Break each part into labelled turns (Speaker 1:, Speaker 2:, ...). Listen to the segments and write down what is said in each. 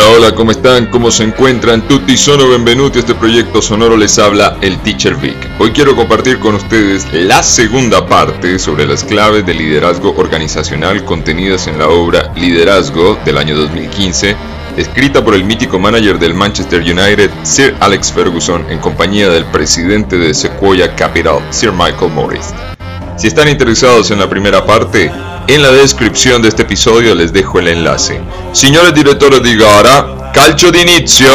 Speaker 1: Hola, hola, ¿cómo están? ¿Cómo se encuentran? Tutti sono benvenuti a este proyecto sonoro les habla el Teacher Vic. Hoy quiero compartir con ustedes la segunda parte sobre las claves de liderazgo organizacional contenidas en la obra Liderazgo del año 2015, escrita por el mítico manager del Manchester United, Sir Alex Ferguson, en compañía del presidente de Sequoia Capital, Sir Michael Morris. Si están interesados en la primera parte, en la descripción de este episodio les dejo el enlace. Signore direttore di gara, calcio d'inizio!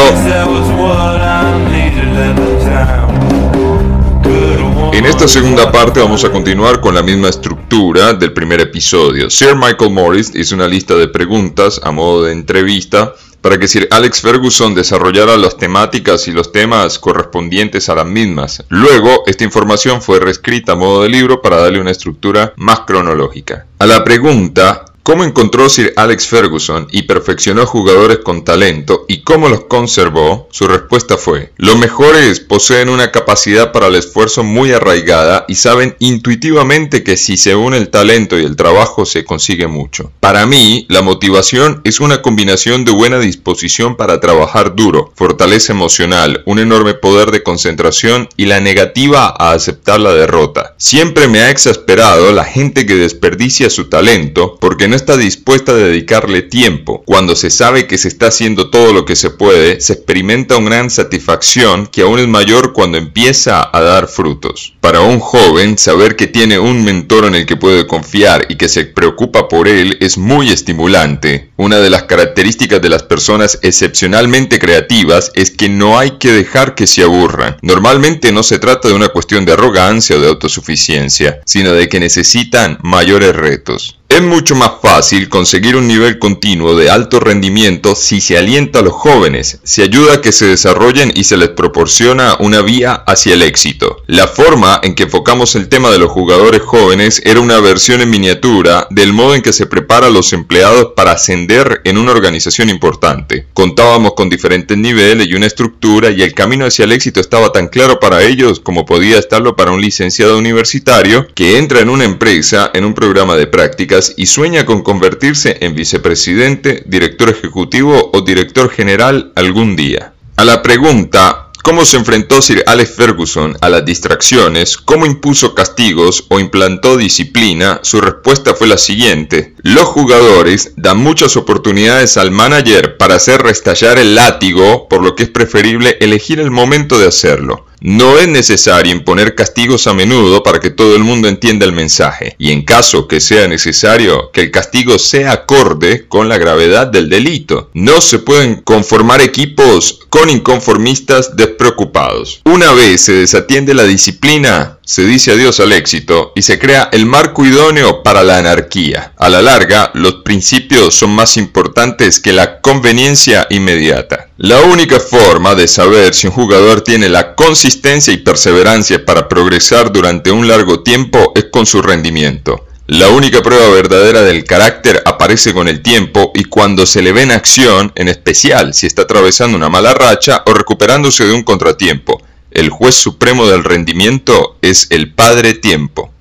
Speaker 1: En esta segunda parte vamos a continuar con la misma estructura del primer episodio. Sir Michael Morris hizo una lista de preguntas a modo de entrevista para que Sir Alex Ferguson desarrollara las temáticas y los temas correspondientes a las mismas. Luego, esta información fue reescrita a modo de libro para darle una estructura más cronológica. A la pregunta ¿Cómo encontró Sir Alex Ferguson y perfeccionó jugadores con talento y cómo los conservó? Su respuesta fue, los mejores poseen una capacidad para el esfuerzo muy arraigada y saben intuitivamente que si se une el talento y el trabajo se consigue mucho. Para mí, la motivación es una combinación de buena disposición para trabajar duro, fortaleza emocional, un enorme poder de concentración y la negativa a aceptar la derrota. Siempre me ha exasperado la gente que desperdicia su talento porque no está dispuesta a dedicarle tiempo. Cuando se sabe que se está haciendo todo lo que se puede, se experimenta una gran satisfacción que aún es mayor cuando empieza a dar frutos. Para un joven, saber que tiene un mentor en el que puede confiar y que se preocupa por él es muy estimulante. Una de las características de las personas excepcionalmente creativas es que no hay que dejar que se aburran. Normalmente no se trata de una cuestión de arrogancia o de autosuficiencia, sino de que necesitan mayores retos. Es mucho más fácil conseguir un nivel continuo de alto rendimiento si se alienta a los jóvenes, se ayuda a que se desarrollen y se les proporciona una vía hacia el éxito. La forma en que enfocamos el tema de los jugadores jóvenes era una versión en miniatura del modo en que se prepara los empleados para ascender en una organización importante. Contábamos con diferentes niveles y una estructura y el camino hacia el éxito estaba tan claro para ellos como podía estarlo para un licenciado universitario que entra en una empresa en un programa de práctica y sueña con convertirse en vicepresidente, director ejecutivo o director general algún día. A la pregunta ¿Cómo se enfrentó Sir Alex Ferguson a las distracciones? ¿Cómo impuso castigos o implantó disciplina? Su respuesta fue la siguiente. Los jugadores dan muchas oportunidades al manager para hacer restallar el látigo, por lo que es preferible elegir el momento de hacerlo. No es necesario imponer castigos a menudo para que todo el mundo entienda el mensaje, y en caso que sea necesario, que el castigo sea acorde con la gravedad del delito. No se pueden conformar equipos con inconformistas despreocupados. Una vez se desatiende la disciplina, se dice adiós al éxito y se crea el marco idóneo para la anarquía. A la larga, los principios son más importantes que la conveniencia inmediata. La única forma de saber si un jugador tiene la consistencia y perseverancia para progresar durante un largo tiempo es con su rendimiento. La única prueba verdadera del carácter aparece con el tiempo y cuando se le ve en acción, en especial si está atravesando una mala racha o recuperándose de un contratiempo el juez supremo del rendimiento es el padre tiempo.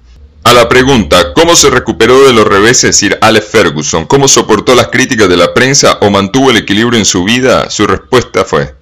Speaker 1: A la pregunta, ¿cómo se recuperó de los reveses Sir Alex Ferguson? ¿Cómo soportó las críticas de la prensa o mantuvo el equilibrio en su vida? Su respuesta fue,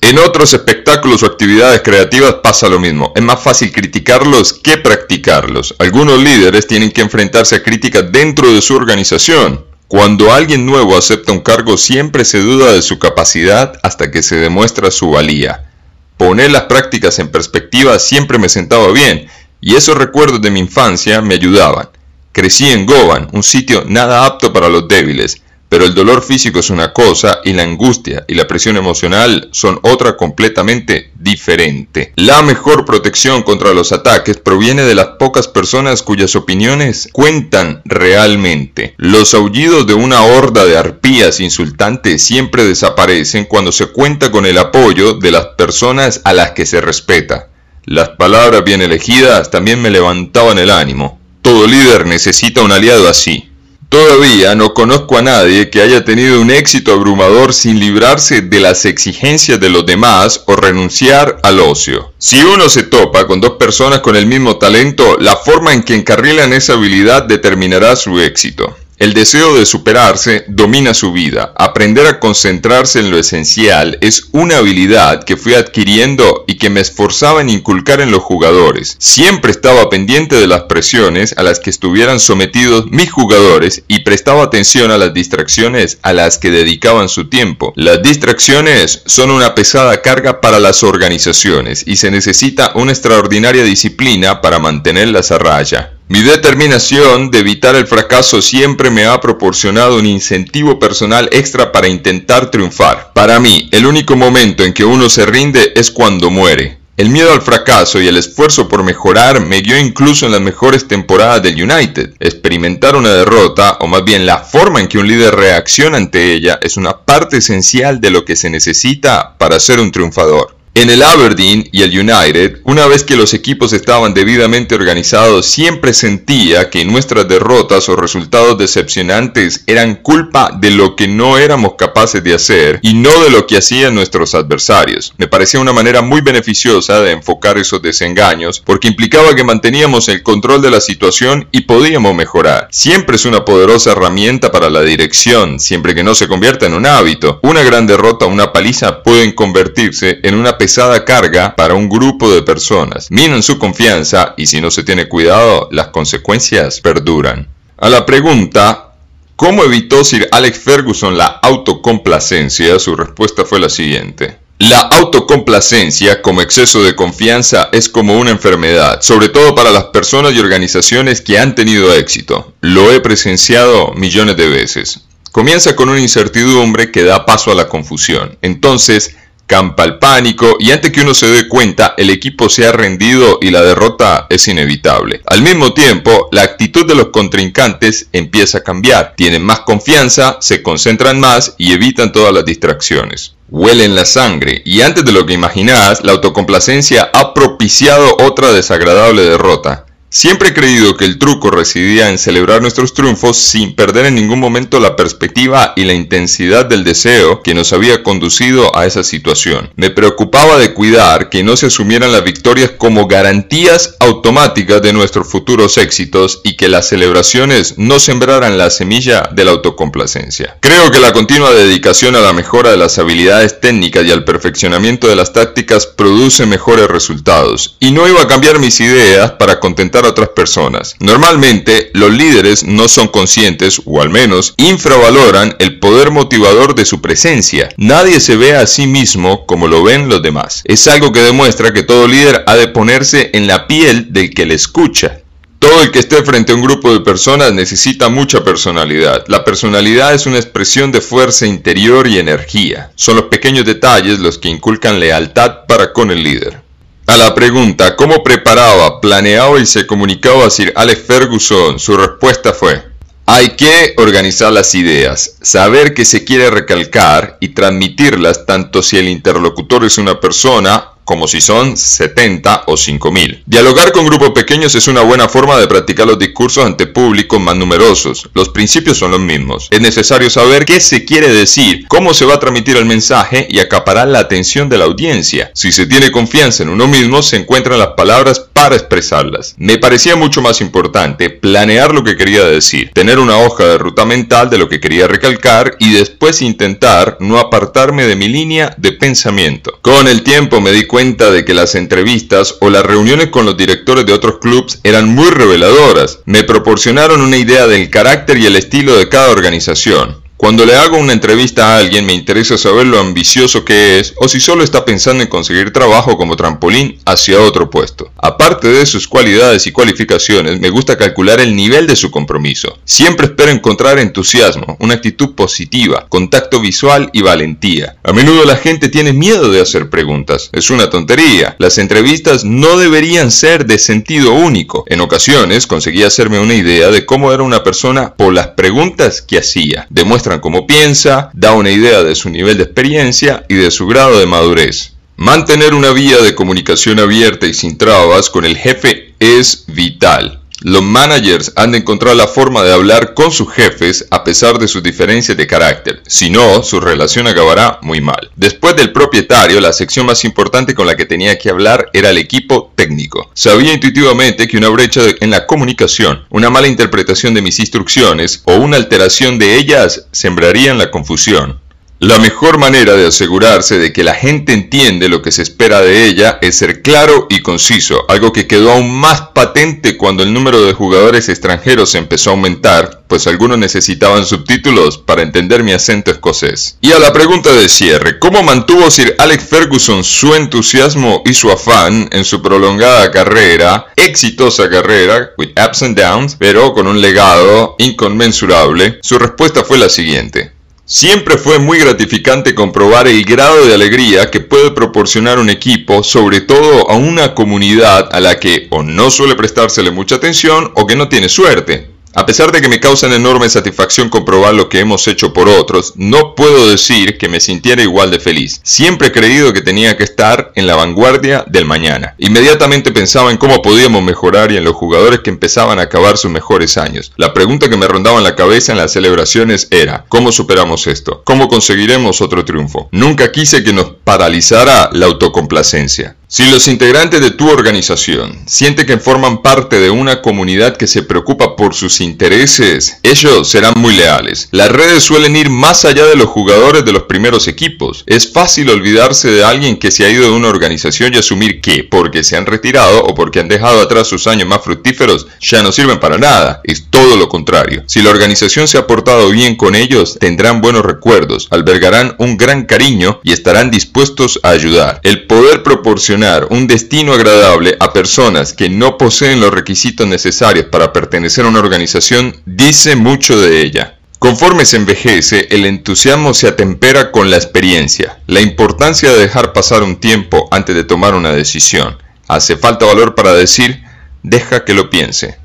Speaker 1: en otros espectáculos o actividades creativas pasa lo mismo. Es más fácil criticarlos que practicarlos. Algunos líderes tienen que enfrentarse a críticas dentro de su organización. Cuando alguien nuevo acepta un cargo siempre se duda de su capacidad hasta que se demuestra su valía. Poner las prácticas en perspectiva siempre me sentaba bien, y esos recuerdos de mi infancia me ayudaban. Crecí en Govan, un sitio nada apto para los débiles, pero el dolor físico es una cosa y la angustia y la presión emocional son otra completamente diferente. La mejor protección contra los ataques proviene de las pocas personas cuyas opiniones cuentan realmente. Los aullidos de una horda de arpías insultantes siempre desaparecen cuando se cuenta con el apoyo de las personas a las que se respeta. Las palabras bien elegidas también me levantaban el ánimo. Todo líder necesita un aliado así. Todavía no conozco a nadie que haya tenido un éxito abrumador sin librarse de las exigencias de los demás o renunciar al ocio. Si uno se topa con dos personas con el mismo talento, la forma en que encarrilan esa habilidad determinará su éxito. El deseo de superarse domina su vida. Aprender a concentrarse en lo esencial es una habilidad que fui adquiriendo y que me esforzaba en inculcar en los jugadores. Siempre estaba pendiente de las presiones a las que estuvieran sometidos mis jugadores y prestaba atención a las distracciones a las que dedicaban su tiempo. Las distracciones son una pesada carga para las organizaciones y se necesita una extraordinaria disciplina para mantenerlas a raya. Mi determinación de evitar el fracaso siempre me ha proporcionado un incentivo personal extra para intentar triunfar. Para mí, el único momento en que uno se rinde es cuando muere. El miedo al fracaso y el esfuerzo por mejorar me guió incluso en las mejores temporadas del United. Experimentar una derrota, o más bien la forma en que un líder reacciona ante ella, es una parte esencial de lo que se necesita para ser un triunfador. En el Aberdeen y el United, una vez que los equipos estaban debidamente organizados, siempre sentía que nuestras derrotas o resultados decepcionantes eran culpa de lo que no éramos capaces de hacer y no de lo que hacían nuestros adversarios. Me parecía una manera muy beneficiosa de enfocar esos desengaños porque implicaba que manteníamos el control de la situación y podíamos mejorar. Siempre es una poderosa herramienta para la dirección, siempre que no se convierta en un hábito. Una gran derrota o una paliza pueden convertirse en una pesada carga para un grupo de personas. Minan su confianza y si no se tiene cuidado, las consecuencias perduran. A la pregunta, ¿cómo evitó Sir Alex Ferguson la autocomplacencia? Su respuesta fue la siguiente. La autocomplacencia como exceso de confianza es como una enfermedad, sobre todo para las personas y organizaciones que han tenido éxito. Lo he presenciado millones de veces. Comienza con una incertidumbre que da paso a la confusión. Entonces, campa el pánico y antes que uno se dé cuenta el equipo se ha rendido y la derrota es inevitable. Al mismo tiempo, la actitud de los contrincantes empieza a cambiar. Tienen más confianza, se concentran más y evitan todas las distracciones. Huelen la sangre y antes de lo que imaginás, la autocomplacencia ha propiciado otra desagradable derrota. Siempre he creído que el truco residía en celebrar nuestros triunfos sin perder en ningún momento la perspectiva y la intensidad del deseo que nos había conducido a esa situación. Me preocupaba de cuidar que no se asumieran las victorias como garantías automáticas de nuestros futuros éxitos y que las celebraciones no sembraran la semilla de la autocomplacencia. Creo que la continua dedicación a la mejora de las habilidades técnicas y al perfeccionamiento de las tácticas produce mejores resultados y no iba a cambiar mis ideas para contentar otras personas. Normalmente, los líderes no son conscientes, o al menos infravaloran, el poder motivador de su presencia. Nadie se ve a sí mismo como lo ven los demás. Es algo que demuestra que todo líder ha de ponerse en la piel del que le escucha. Todo el que esté frente a un grupo de personas necesita mucha personalidad. La personalidad es una expresión de fuerza interior y energía. Son los pequeños detalles los que inculcan lealtad para con el líder. A la pregunta ¿cómo preparaba, planeaba y se comunicaba a Sir Alex Ferguson? Su respuesta fue hay que organizar las ideas, saber qué se quiere recalcar y transmitirlas tanto si el interlocutor es una persona como si son 70 o 5000. Dialogar con grupos pequeños es una buena forma de practicar los discursos ante públicos más numerosos. Los principios son los mismos. Es necesario saber qué se quiere decir, cómo se va a transmitir el mensaje y acaparar la atención de la audiencia. Si se tiene confianza en uno mismo, se encuentran las palabras para expresarlas. Me parecía mucho más importante planear lo que quería decir, tener una hoja de ruta mental de lo que quería recalcar y después intentar no apartarme de mi línea de pensamiento. Con el tiempo me di cuenta de que las entrevistas o las reuniones con los directores de otros clubes eran muy reveladoras. Me proporcionaron una idea del carácter y el estilo de cada organización. Cuando le hago una entrevista a alguien me interesa saber lo ambicioso que es o si solo está pensando en conseguir trabajo como trampolín hacia otro puesto. Aparte de sus cualidades y cualificaciones, me gusta calcular el nivel de su compromiso. Siempre espero encontrar entusiasmo, una actitud positiva, contacto visual y valentía. A menudo la gente tiene miedo de hacer preguntas. Es una tontería. Las entrevistas no deberían ser de sentido único. En ocasiones conseguí hacerme una idea de cómo era una persona por las preguntas que hacía. Demuestra cómo piensa, da una idea de su nivel de experiencia y de su grado de madurez. Mantener una vía de comunicación abierta y sin trabas con el jefe es vital. Los managers han de encontrar la forma de hablar con sus jefes a pesar de sus diferencias de carácter, si no, su relación acabará muy mal. Después del propietario, la sección más importante con la que tenía que hablar era el equipo técnico. Sabía intuitivamente que una brecha en la comunicación, una mala interpretación de mis instrucciones o una alteración de ellas sembrarían la confusión. La mejor manera de asegurarse de que la gente entiende lo que se espera de ella es ser claro y conciso, algo que quedó aún más patente cuando el número de jugadores extranjeros empezó a aumentar, pues algunos necesitaban subtítulos para entender mi acento escocés. Y a la pregunta de cierre, ¿cómo mantuvo Sir Alex Ferguson su entusiasmo y su afán en su prolongada carrera, exitosa carrera, with ups and downs, pero con un legado inconmensurable? Su respuesta fue la siguiente. Siempre fue muy gratificante comprobar el grado de alegría que puede proporcionar un equipo, sobre todo a una comunidad a la que o no suele prestársele mucha atención o que no tiene suerte. A pesar de que me causan enorme satisfacción comprobar lo que hemos hecho por otros, no puedo decir que me sintiera igual de feliz. Siempre he creído que tenía que estar en la vanguardia del mañana. Inmediatamente pensaba en cómo podíamos mejorar y en los jugadores que empezaban a acabar sus mejores años. La pregunta que me rondaba en la cabeza en las celebraciones era, ¿cómo superamos esto? ¿Cómo conseguiremos otro triunfo? Nunca quise que nos paralizara la autocomplacencia. Si los integrantes de tu organización sienten que forman parte de una comunidad que se preocupa por sus intereses, ellos serán muy leales. Las redes suelen ir más allá de los jugadores de los primeros equipos. Es fácil olvidarse de alguien que se ha ido de una organización y asumir que, porque se han retirado o porque han dejado atrás sus años más fructíferos, ya no sirven para nada. Es todo lo contrario. Si la organización se ha portado bien con ellos, tendrán buenos recuerdos, albergarán un gran cariño y estarán dispuestos a ayudar. El poder proporcionar un destino agradable a personas que no poseen los requisitos necesarios para pertenecer a una organización dice mucho de ella. Conforme se envejece, el entusiasmo se atempera con la experiencia, la importancia de dejar pasar un tiempo antes de tomar una decisión. Hace falta valor para decir, deja que lo piense.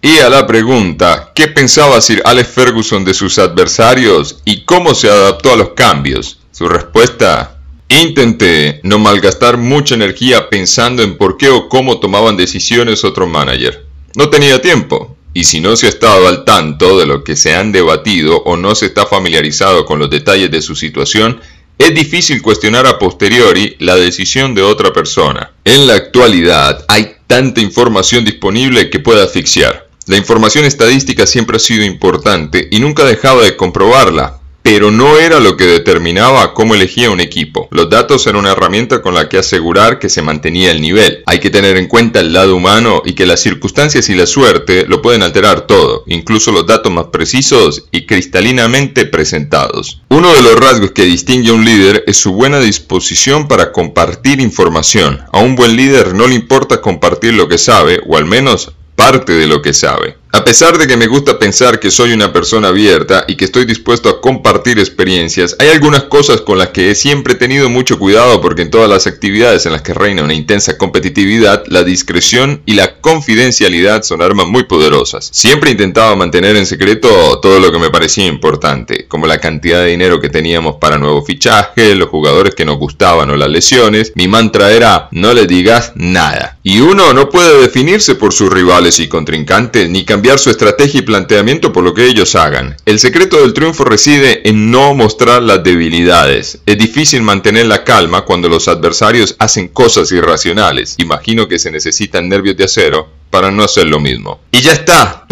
Speaker 1: Y a la pregunta, ¿qué pensaba Sir Alex Ferguson de sus adversarios y cómo se adaptó a los cambios? Su respuesta, Intenté no malgastar mucha energía pensando en por qué o cómo tomaban decisiones otro manager. No tenía tiempo, y si no se ha estado al tanto de lo que se han debatido o no se está familiarizado con los detalles de su situación, es difícil cuestionar a posteriori la decisión de otra persona. En la actualidad hay tanta información disponible que puede asfixiar. La información estadística siempre ha sido importante y nunca dejaba de comprobarla, pero no era lo que determinaba cómo elegía un equipo. Los datos eran una herramienta con la que asegurar que se mantenía el nivel. Hay que tener en cuenta el lado humano y que las circunstancias y la suerte lo pueden alterar todo, incluso los datos más precisos y cristalinamente presentados. Uno de los rasgos que distingue a un líder es su buena disposición para compartir información. A un buen líder no le importa compartir lo que sabe, o al menos parte de lo que sabe. A pesar de que me gusta pensar que soy una persona abierta y que estoy dispuesto a compartir experiencias, hay algunas cosas con las que he siempre tenido mucho cuidado porque en todas las actividades en las que reina una intensa competitividad, la discreción y la confidencialidad son armas muy poderosas. Siempre intentaba mantener en secreto todo lo que me parecía importante, como la cantidad de dinero que teníamos para nuevo fichaje, los jugadores que nos gustaban o las lesiones. Mi mantra era no le digas nada. Y uno no puede definirse por sus rivales y contrincantes ni cambiar su estrategia y planteamiento por lo que ellos hagan. El secreto del triunfo reside en no mostrar las debilidades. Es difícil mantener la calma cuando los adversarios hacen cosas irracionales. Imagino que se necesitan nervios de acero para no hacer lo mismo. Y ya está.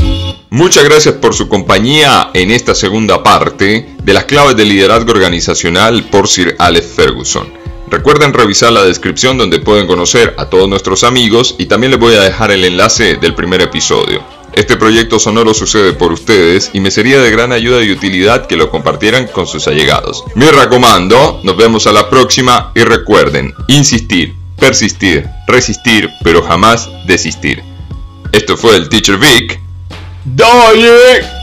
Speaker 1: Muchas gracias por su compañía en esta segunda parte de las claves del liderazgo organizacional por Sir Alex Ferguson. Recuerden revisar la descripción donde pueden conocer a todos nuestros amigos y también les voy a dejar el enlace del primer episodio. Este proyecto sonoro sucede por ustedes y me sería de gran ayuda y utilidad que lo compartieran con sus allegados. Mi recomando, nos vemos a la próxima y recuerden, insistir, persistir, resistir, pero jamás desistir. Esto fue el Teacher Vic. ¡Dale!